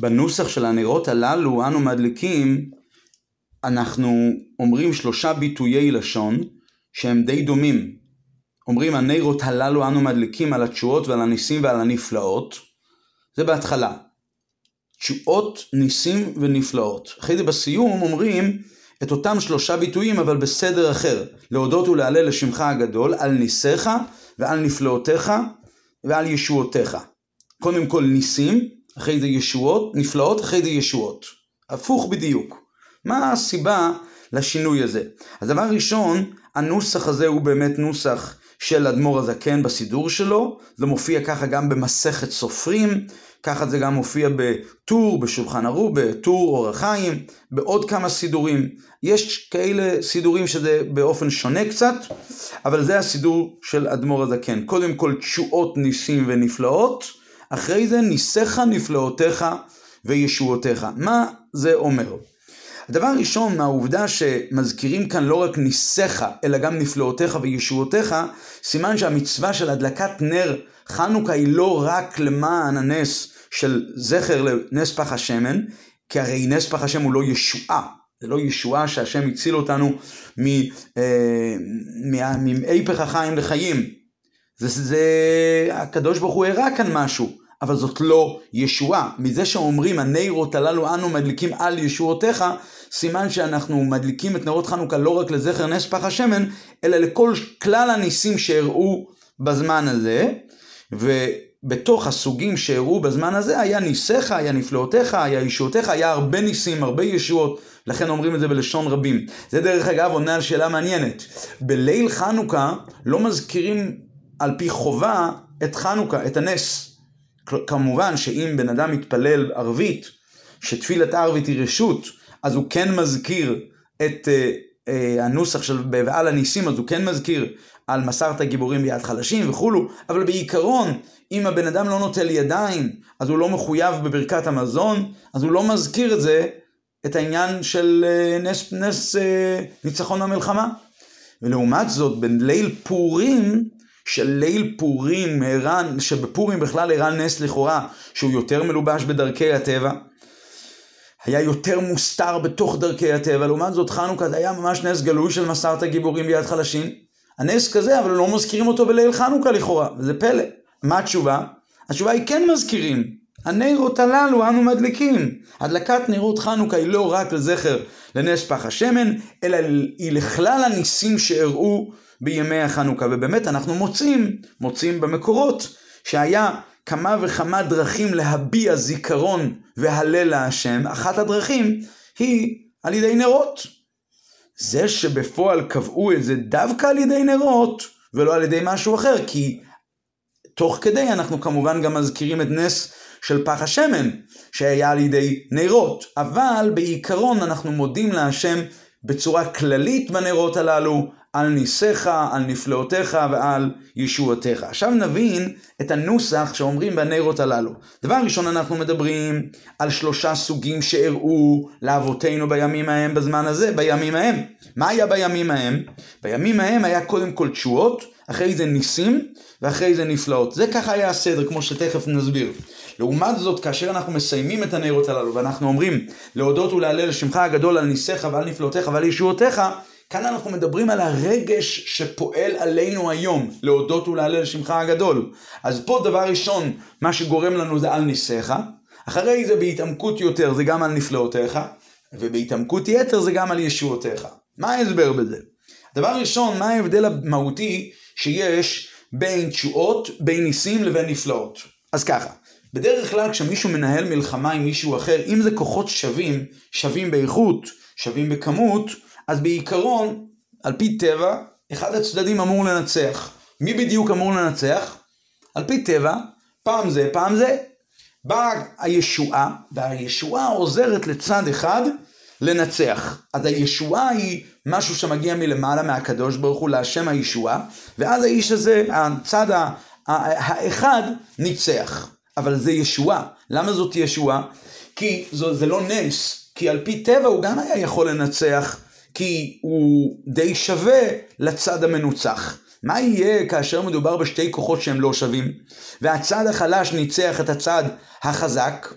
בנוסח של הנרות הללו אנו מדליקים, אנחנו אומרים שלושה ביטויי לשון שהם די דומים. אומרים הנרות הללו אנו מדליקים על התשואות ועל הניסים ועל הנפלאות. זה בהתחלה. תשואות, ניסים ונפלאות. אחרי זה בסיום אומרים את אותם שלושה ביטויים אבל בסדר אחר. להודות ולהלל לשמך הגדול על ניסיך ועל נפלאותיך ועל ישועותיך. קודם כל ניסים, אחרי זה ישועות, נפלאות, אחרי זה ישועות. הפוך בדיוק. מה הסיבה לשינוי הזה? אז דבר ראשון, הנוסח הזה הוא באמת נוסח של אדמו"ר הזקן בסידור שלו, זה מופיע ככה גם במסכת סופרים, ככה זה גם מופיע בטור, בשולחן ערוך, בטור אור החיים, בעוד כמה סידורים. יש כאלה סידורים שזה באופן שונה קצת, אבל זה הסידור של אדמו"ר הזקן. קודם כל תשועות ניסים ונפלאות, אחרי זה ניסיך נפלאותיך וישועותיך. מה זה אומר? הדבר הראשון מהעובדה שמזכירים כאן לא רק ניסיך, אלא גם נפלאותיך וישועותיך, סימן שהמצווה של הדלקת נר חנוכה היא לא רק למען הנס של זכר לנס פח השמן, כי הרי נס פח השם הוא לא ישועה. זה לא ישועה שהשם הציל אותנו ממאיפך החיים לחיים. זה, זה, הקדוש ברוך הוא הראה כאן משהו. אבל זאת לא ישועה. מזה שאומרים הנרות הללו אנו מדליקים על ישועותיך, סימן שאנחנו מדליקים את נרות חנוכה לא רק לזכר נס פח השמן, אלא לכל כלל הניסים שאירעו בזמן הזה, ובתוך הסוגים שאירעו בזמן הזה היה ניסיך, היה נפלאותיך, היה ישועותיך, היה הרבה ניסים, הרבה ישועות, לכן אומרים את זה בלשון רבים. זה דרך אגב עונה על שאלה מעניינת. בליל חנוכה לא מזכירים על פי חובה את חנוכה, את הנס. כמובן שאם בן אדם מתפלל ערבית, שתפילת ערבית היא רשות, אז הוא כן מזכיר את uh, uh, הנוסח של ועל הניסים, אז הוא כן מזכיר על מסרת גיבורים ביד חלשים וכולו, אבל בעיקרון, אם הבן אדם לא נוטל ידיים, אז הוא לא מחויב בברכת המזון, אז הוא לא מזכיר את זה, את העניין של uh, נס, נס uh, ניצחון המלחמה. ולעומת זאת, בליל פורים, של ליל פורים, הרן, שבפורים בכלל הראה נס לכאורה, שהוא יותר מלובש בדרכי הטבע. היה יותר מוסתר בתוך דרכי הטבע, לעומת זאת חנוכה זה היה ממש נס גלוי של מסרת גיבורים ביד חלשים. הנס כזה, אבל לא מזכירים אותו בליל חנוכה לכאורה, וזה פלא. מה התשובה? התשובה היא כן מזכירים. הנרות הללו אנו מדליקים. הדלקת נרות חנוכה היא לא רק לזכר לנס פח השמן, אלא היא לכלל הניסים שאירעו בימי החנוכה. ובאמת אנחנו מוצאים, מוצאים במקורות, שהיה כמה וכמה דרכים להביע זיכרון והלל להשם. אחת הדרכים היא על ידי נרות. זה שבפועל קבעו את זה דווקא על ידי נרות, ולא על ידי משהו אחר, כי תוך כדי אנחנו כמובן גם מזכירים את נס של פח השמן, שהיה על ידי נרות. אבל בעיקרון אנחנו מודים להשם בצורה כללית בנרות הללו, על ניסיך, על נפלאותיך ועל ישועותיך. עכשיו נבין את הנוסח שאומרים בנרות הללו. דבר ראשון אנחנו מדברים על שלושה סוגים שאירעו לאבותינו בימים ההם בזמן הזה, בימים ההם. מה היה בימים ההם? בימים ההם היה קודם כל תשועות, אחרי זה ניסים ואחרי זה נפלאות. זה ככה היה הסדר, כמו שתכף נסביר. לעומת זאת, כאשר אנחנו מסיימים את הנרות הללו ואנחנו אומרים להודות ולהלל לשמך הגדול על ניסיך ועל נפלאותיך ועל ישועותיך, כאן אנחנו מדברים על הרגש שפועל עלינו היום, להודות ולהלל לשמך הגדול. אז פה דבר ראשון, מה שגורם לנו זה על ניסיך, אחרי זה בהתעמקות יותר זה גם על נפלאותיך, ובהתעמקות יתר זה גם על ישועותיך. מה ההסבר בזה? דבר ראשון, מה ההבדל המהותי שיש בין תשועות, בין ניסים לבין נפלאות? אז ככה, בדרך כלל כשמישהו מנהל מלחמה עם מישהו אחר, אם זה כוחות שווים, שווים באיכות, שווים בכמות, אז בעיקרון, על פי טבע, אחד הצדדים אמור לנצח. מי בדיוק אמור לנצח? על פי טבע, פעם זה, פעם זה. באה הישועה, והישועה עוזרת לצד אחד לנצח. אז הישועה היא משהו שמגיע מלמעלה מהקדוש ברוך הוא להשם הישועה, ואז האיש הזה, הצד האחד, ניצח. אבל זה ישועה. למה זאת ישועה? כי זו, זה לא נס, כי על פי טבע הוא גם היה יכול לנצח כי הוא די שווה לצד המנוצח. מה יהיה כאשר מדובר בשתי כוחות שהם לא שווים, והצד החלש ניצח את הצד החזק?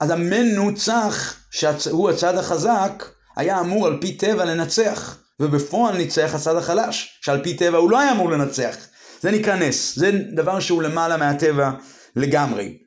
אז המנוצח, שהוא הצד החזק, היה אמור על פי טבע לנצח, ובפועל ניצח הצד החלש, שעל פי טבע הוא לא היה אמור לנצח. זה נקרא נס, זה דבר שהוא למעלה מהטבע לגמרי.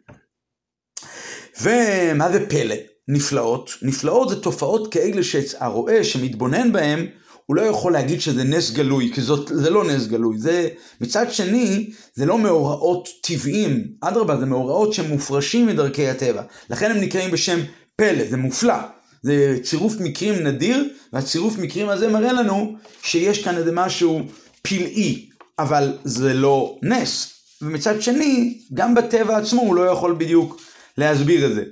ומה זה פלא? נפלאות. נפלאות זה תופעות כאלה שהרועה שמתבונן בהם, הוא לא יכול להגיד שזה נס גלוי, כי זאת, זה לא נס גלוי. זה, מצד שני, זה לא מאורעות טבעיים, אדרבה, זה מאורעות שמופרשים מדרכי הטבע. לכן הם נקראים בשם פלא, זה מופלא. זה צירוף מקרים נדיר, והצירוף מקרים הזה מראה לנו שיש כאן איזה משהו פלאי, אבל זה לא נס. ומצד שני, גם בטבע עצמו הוא לא יכול בדיוק להסביר את זה.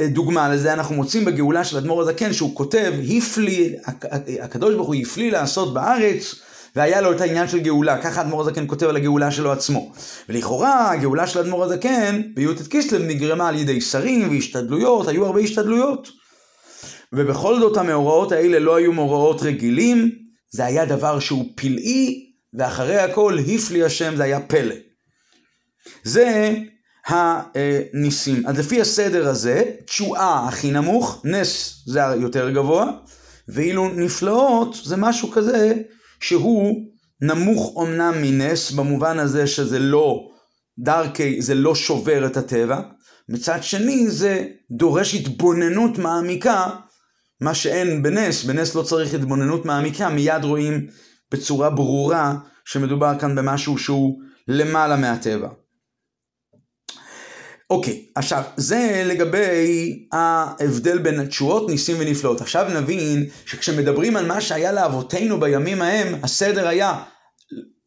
דוגמה לזה אנחנו מוצאים בגאולה של אדמו"ר הזקן שהוא כותב, הפליא, הקדוש ברוך הוא הפליא לעשות בארץ והיה לו את העניין של גאולה, ככה אדמו"ר הזקן כותב על הגאולה שלו עצמו. ולכאורה הגאולה של אדמו"ר הזקן בי"ט כסלו נגרמה על ידי שרים והשתדלויות, היו הרבה השתדלויות. ובכל זאת המאורעות האלה לא היו מאורעות רגילים, זה היה דבר שהוא פלאי, ואחרי הכל הפליא השם, זה היה פלא. זה הניסים. אז לפי הסדר הזה, תשועה הכי נמוך, נס זה היותר גבוה, ואילו נפלאות זה משהו כזה שהוא נמוך אמנם מנס, במובן הזה שזה לא דרכי, זה לא שובר את הטבע, מצד שני זה דורש התבוננות מעמיקה, מה שאין בנס, בנס לא צריך התבוננות מעמיקה, מיד רואים בצורה ברורה שמדובר כאן במשהו שהוא למעלה מהטבע. אוקיי, עכשיו, זה לגבי ההבדל בין תשואות, ניסים ונפלאות. עכשיו נבין שכשמדברים על מה שהיה לאבותינו בימים ההם, הסדר היה,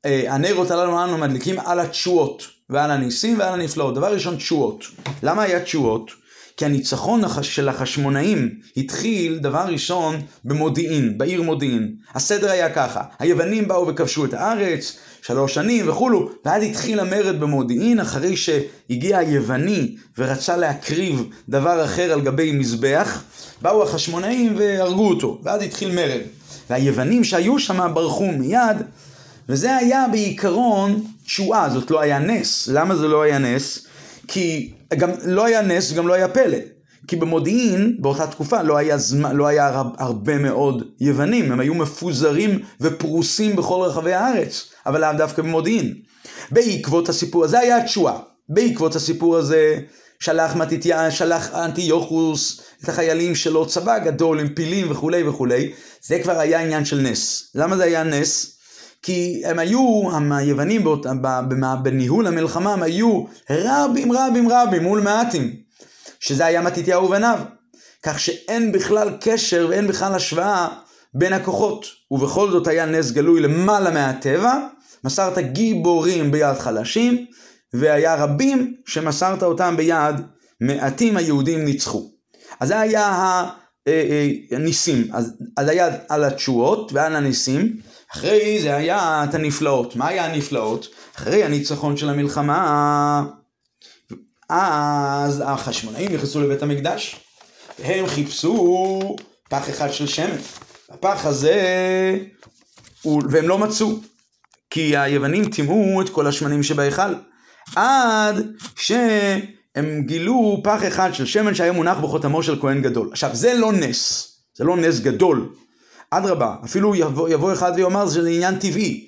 אה, הנרות הללו אנו מדליקים על התשואות, ועל הניסים ועל הנפלאות. דבר ראשון, תשואות. למה היה תשואות? כי הניצחון של החשמונאים התחיל, דבר ראשון, במודיעין, בעיר מודיעין. הסדר היה ככה, היוונים באו וכבשו את הארץ, שלוש שנים וכולו, ואז התחיל המרד במודיעין אחרי שהגיע היווני ורצה להקריב דבר אחר על גבי מזבח, באו החשמונאים והרגו אותו, ואז התחיל מרד. והיוונים שהיו שם ברחו מיד, וזה היה בעיקרון תשועה, זאת לא היה נס. למה זה לא היה נס? כי גם לא היה נס, גם לא היה פלא. כי במודיעין, באותה תקופה, לא היה, זמן, לא היה הרבה מאוד יוונים, הם היו מפוזרים ופרוסים בכל רחבי הארץ, אבל לאו דווקא במודיעין. בעקבות הסיפור הזה היה התשועה. בעקבות הסיפור הזה שלח מתתיה, שלח אנטיוכוס את החיילים שלו, צבא גדול עם פילים וכולי וכולי, זה כבר היה עניין של נס. למה זה היה נס? כי הם היו, היוונים בניהול המלחמה, הם היו רבים רבים רבים מול מעטים. שזה היה מתתיהו ובניו. כך שאין בכלל קשר ואין בכלל השוואה בין הכוחות. ובכל זאת היה נס גלוי למעלה מהטבע, מסרת גיבורים ביד חלשים, והיה רבים שמסרת אותם ביד מעטים היהודים ניצחו. אז זה היה הניסים, אה, אה, אז, אז היה על התשואות ועל הניסים, אחרי זה היה את הנפלאות. מה היה הנפלאות? אחרי הניצחון של המלחמה אז החשמונאים נכנסו לבית המקדש, והם חיפשו פח אחד של שמן. הפח הזה, והם לא מצאו, כי היוונים טימאו את כל השמנים שבהיכל. עד שהם גילו פח אחד של שמן שהיה מונח בחותמו של כהן גדול. עכשיו, זה לא נס, זה לא נס גדול. אדרבה, אפילו יבוא, יבוא אחד ויאמר שזה עניין טבעי.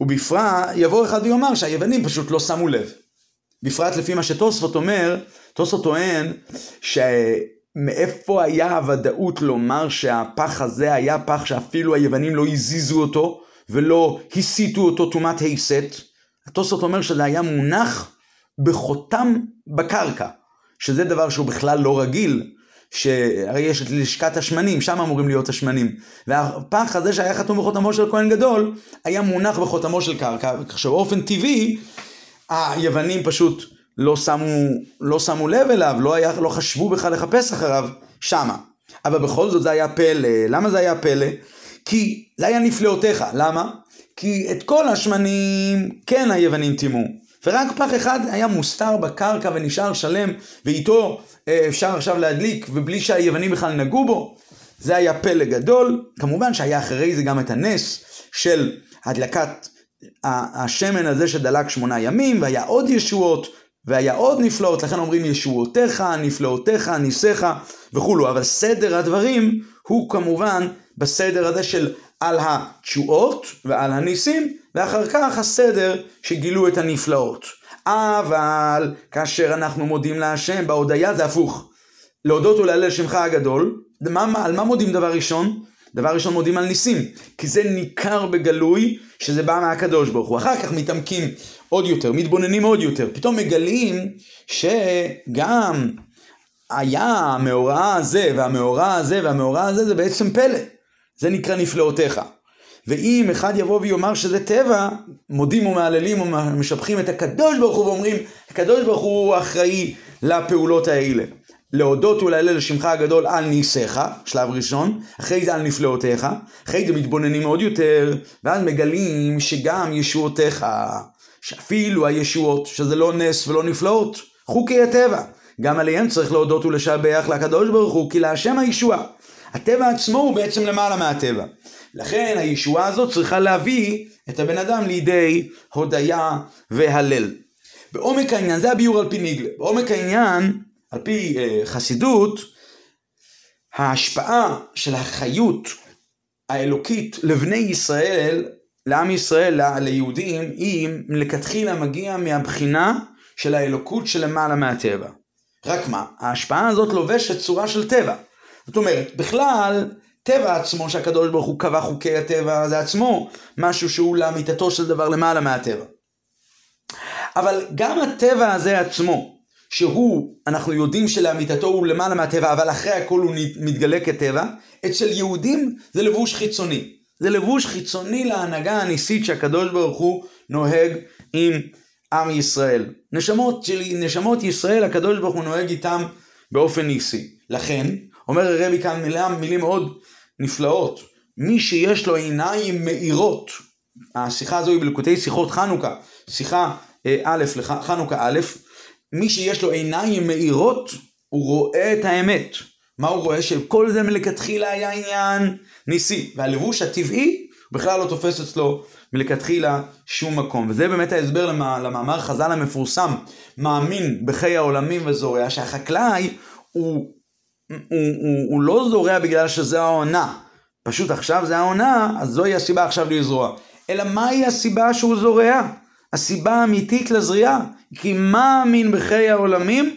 ובפרט יבוא אחד ויאמר שהיוונים פשוט לא שמו לב. בפרט לפי מה שתוספות אומר, תוספות טוען שמאיפה היה הוודאות לומר שהפח הזה היה פח שאפילו היוונים לא הזיזו אותו ולא הסיטו אותו טומאת היסט. תוספות אומר שזה היה מונח בחותם בקרקע, שזה דבר שהוא בכלל לא רגיל, שהרי יש את לשכת השמנים, שם אמורים להיות השמנים. והפח הזה שהיה חתום בחותמו של כהן גדול, היה מונח בחותמו של קרקע, כך שבאופן טבעי היוונים פשוט לא שמו, לא שמו לב אליו, לא, היה, לא חשבו בכלל לחפש אחריו שמה. אבל בכל זאת זה היה פלא. למה זה היה פלא? כי זה היה נפלאותיך. למה? כי את כל השמנים כן היוונים טימאו. ורק פח אחד היה מוסתר בקרקע ונשאר שלם, ואיתו אה, אפשר עכשיו להדליק, ובלי שהיוונים בכלל נגעו בו. זה היה פלא גדול. כמובן שהיה אחרי זה גם את הנס של הדלקת השמן הזה שדלק שמונה ימים, והיה עוד ישועות, והיה עוד נפלאות, לכן אומרים ישועותיך, נפלאותיך, ניסיך וכולו, אבל סדר הדברים הוא כמובן בסדר הזה של על התשועות ועל הניסים, ואחר כך הסדר שגילו את הנפלאות. אבל כאשר אנחנו מודים להשם בהודיה זה הפוך. להודות ולהלל שמך הגדול, מה, על מה מודים דבר ראשון? דבר ראשון מודים על ניסים, כי זה ניכר בגלוי שזה בא מהקדוש ברוך הוא. אחר כך מתעמקים עוד יותר, מתבוננים עוד יותר. פתאום מגלים שגם היה המאורע הזה והמאורע הזה והמאורע הזה זה בעצם פלא. זה נקרא נפלאותיך. ואם אחד יבוא ויאמר שזה טבע, מודים ומהללים ומשבחים את הקדוש ברוך הוא ואומרים, הקדוש ברוך הוא אחראי לפעולות האלה. להודות ולהלל לשמך הגדול על ניסיך, שלב ראשון, אחרי זה על נפלאותיך, אחרי זה מתבוננים עוד יותר, ואז מגלים שגם ישועותיך, שאפילו הישועות, שזה לא נס ולא נפלאות, חוקי הטבע, גם עליהם צריך להודות ולשבח לקדוש ברוך הוא, כי להשם הישועה. הטבע עצמו הוא בעצם למעלה מהטבע. לכן הישועה הזאת צריכה להביא את הבן אדם לידי הודיה והלל. בעומק העניין, זה הביור על פי ניגלה, בעומק העניין, על פי uh, חסידות, ההשפעה של החיות האלוקית לבני ישראל, לעם ישראל, ליהודים, היא מלכתחילה מגיעה מהבחינה של האלוקות שלמעלה מהטבע. רק מה, ההשפעה הזאת לובשת צורה של טבע. זאת אומרת, בכלל, טבע עצמו שהקדוש ברוך הוא קבע חוקי הטבע זה עצמו משהו שהוא לאמיתתו של דבר למעלה מהטבע. אבל גם הטבע הזה עצמו, שהוא, אנחנו יודעים שלאמיתתו הוא למעלה מהטבע, אבל אחרי הכל הוא מתגלה כטבע, אצל יהודים זה לבוש חיצוני. זה לבוש חיצוני להנהגה הניסית שהקדוש ברוך הוא נוהג עם עם ישראל. נשמות שלי, נשמות ישראל, הקדוש ברוך הוא נוהג איתם באופן ניסי. לכן, אומר הרבי כאן מילה, מילים מאוד נפלאות. מי שיש לו עיניים מאירות, השיחה הזו היא בלקוטי שיחות חנוכה, שיחה אה, א' לחנוכה א', מי שיש לו עיניים מאירות, הוא רואה את האמת. מה הוא רואה? שכל זה מלכתחילה היה עניין ניסי, והלבוש הטבעי בכלל לא תופס אצלו מלכתחילה שום מקום. וזה באמת ההסבר למאמר חז"ל המפורסם, מאמין בחיי העולמים וזורע, שהחקלאי הוא הוא, הוא, הוא לא זורע בגלל שזה העונה, פשוט עכשיו זה העונה, אז זוהי הסיבה עכשיו לזרוע. אלא מהי הסיבה שהוא זורע? הסיבה האמיתית לזריעה, כי מאמין בחיי העולמים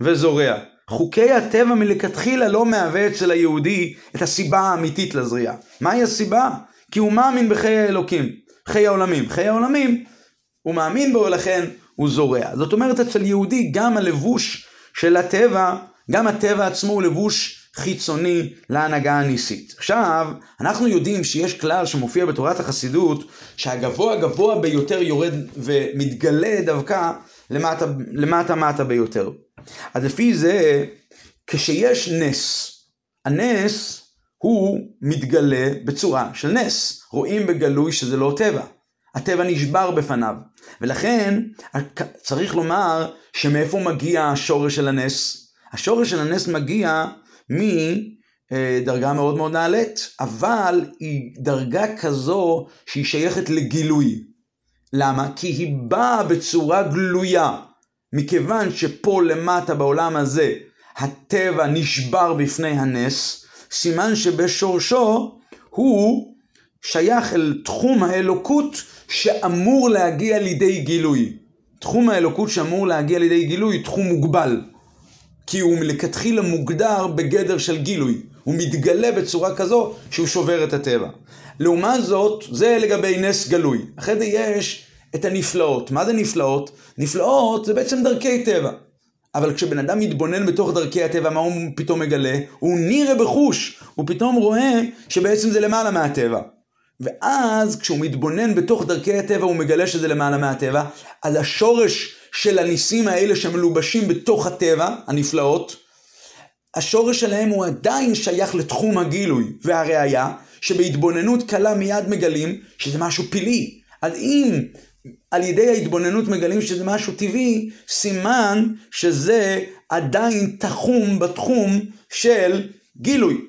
וזורע. חוקי הטבע מלכתחילה לא מהווה אצל היהודי את הסיבה האמיתית לזריעה. מהי הסיבה? כי הוא מאמין בחיי האלוקים, חיי העולמים. חיי העולמים, הוא מאמין בו ולכן הוא זורע. זאת אומרת אצל יהודי גם הלבוש של הטבע גם הטבע עצמו הוא לבוש חיצוני להנהגה הניסית. עכשיו, אנחנו יודעים שיש כלל שמופיע בתורת החסידות, שהגבוה הגבוה ביותר יורד ומתגלה דווקא למטה, למטה מטה ביותר. אז לפי זה, כשיש נס, הנס הוא מתגלה בצורה של נס. רואים בגלוי שזה לא טבע. הטבע נשבר בפניו. ולכן צריך לומר שמאיפה מגיע השורש של הנס? השורש של הנס מגיע מדרגה מאוד מאוד נעלית, אבל היא דרגה כזו שהיא שייכת לגילוי. למה? כי היא באה בצורה גלויה. מכיוון שפה למטה בעולם הזה הטבע נשבר בפני הנס, סימן שבשורשו הוא שייך אל תחום האלוקות שאמור להגיע לידי גילוי. תחום האלוקות שאמור להגיע לידי גילוי, תחום מוגבל. כי הוא מלכתחילה מוגדר בגדר של גילוי. הוא מתגלה בצורה כזו שהוא שובר את הטבע. לעומת זאת, זה לגבי נס גלוי. אחרי זה יש את הנפלאות. מה זה נפלאות? נפלאות זה בעצם דרכי טבע. אבל כשבן אדם מתבונן בתוך דרכי הטבע, מה הוא פתאום מגלה? הוא נראה בחוש, הוא פתאום רואה שבעצם זה למעלה מהטבע. ואז כשהוא מתבונן בתוך דרכי הטבע, הוא מגלה שזה למעלה מהטבע, אז השורש של הניסים האלה שמלובשים בתוך הטבע, הנפלאות, השורש שלהם הוא עדיין שייך לתחום הגילוי, והראיה שבהתבוננות קלה מיד מגלים שזה משהו פילי. אז אם על ידי ההתבוננות מגלים שזה משהו טבעי, סימן שזה עדיין תחום בתחום של גילוי.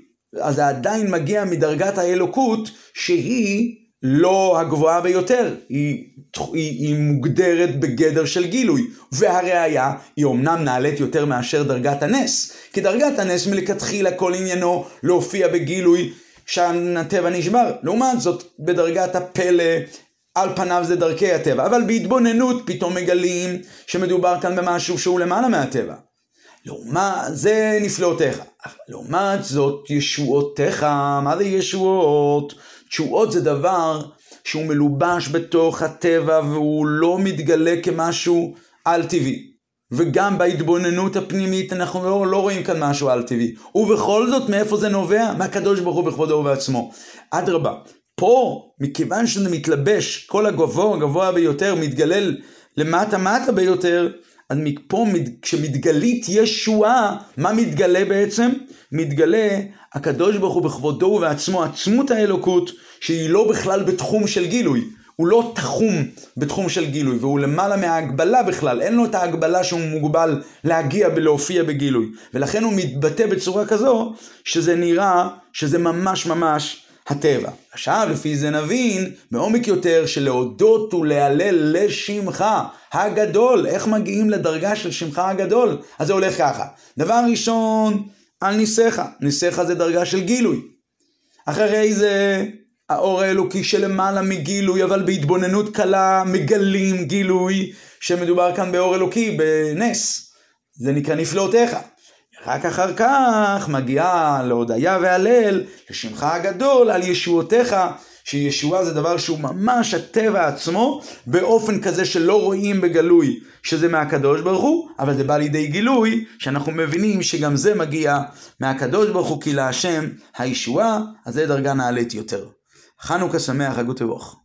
אז זה עדיין מגיע מדרגת האלוקות שהיא לא הגבוהה ביותר, היא, היא, היא מוגדרת בגדר של גילוי, והראיה היא אומנם נעלית יותר מאשר דרגת הנס, כי דרגת הנס מלכתחילה כל עניינו להופיע בגילוי שהטבע נשבר, לעומת זאת בדרגת הפלא על פניו זה דרכי הטבע, אבל בהתבוננות פתאום מגלים שמדובר כאן במשהו שהוא למעלה מהטבע. לעומת זה נפלאותיך, לעומת זאת ישועותיך, מה זה ישועות? תשועות זה דבר שהוא מלובש בתוך הטבע והוא לא מתגלה כמשהו על-טבעי. וגם בהתבוננות הפנימית אנחנו לא, לא רואים כאן משהו על-טבעי. ובכל זאת, מאיפה זה נובע? מהקדוש ברוך הוא בכבודו ובעצמו. אדרבה, פה, מכיוון שזה מתלבש, כל הגבוה, הגבוה ביותר, מתגלל למטה מטה ביותר, אז מפה, כשמתגלית ישועה, מה מתגלה בעצם? מתגלה הקדוש ברוך הוא בכבודו ובעצמו, עצמות האלוקות, שהיא לא בכלל בתחום של גילוי. הוא לא תחום בתחום של גילוי, והוא למעלה מההגבלה בכלל, אין לו את ההגבלה שהוא מוגבל להגיע ולהופיע בגילוי. ולכן הוא מתבטא בצורה כזו, שזה נראה שזה ממש ממש הטבע. עכשיו לפי זה נבין בעומק יותר שלהודות ולהלל לשמך הגדול. איך מגיעים לדרגה של שמך הגדול? אז זה הולך ככה. דבר ראשון, על ניסיך. ניסיך זה דרגה של גילוי. אחרי זה האור האלוקי שלמעלה מגילוי, אבל בהתבוננות קלה מגלים גילוי שמדובר כאן באור אלוקי, בנס. זה נקרא נפלאותיך. רק אחר כך מגיעה להודיה והלל, לשמך הגדול, על ישועותיך, שישועה זה דבר שהוא ממש הטבע עצמו, באופן כזה שלא רואים בגלוי שזה מהקדוש ברוך הוא, אבל זה בא לידי גילוי, שאנחנו מבינים שגם זה מגיע מהקדוש ברוך הוא, כי להשם הישועה, אז זה דרגה נעלית יותר. חנוכה שמח, הגות ובוך.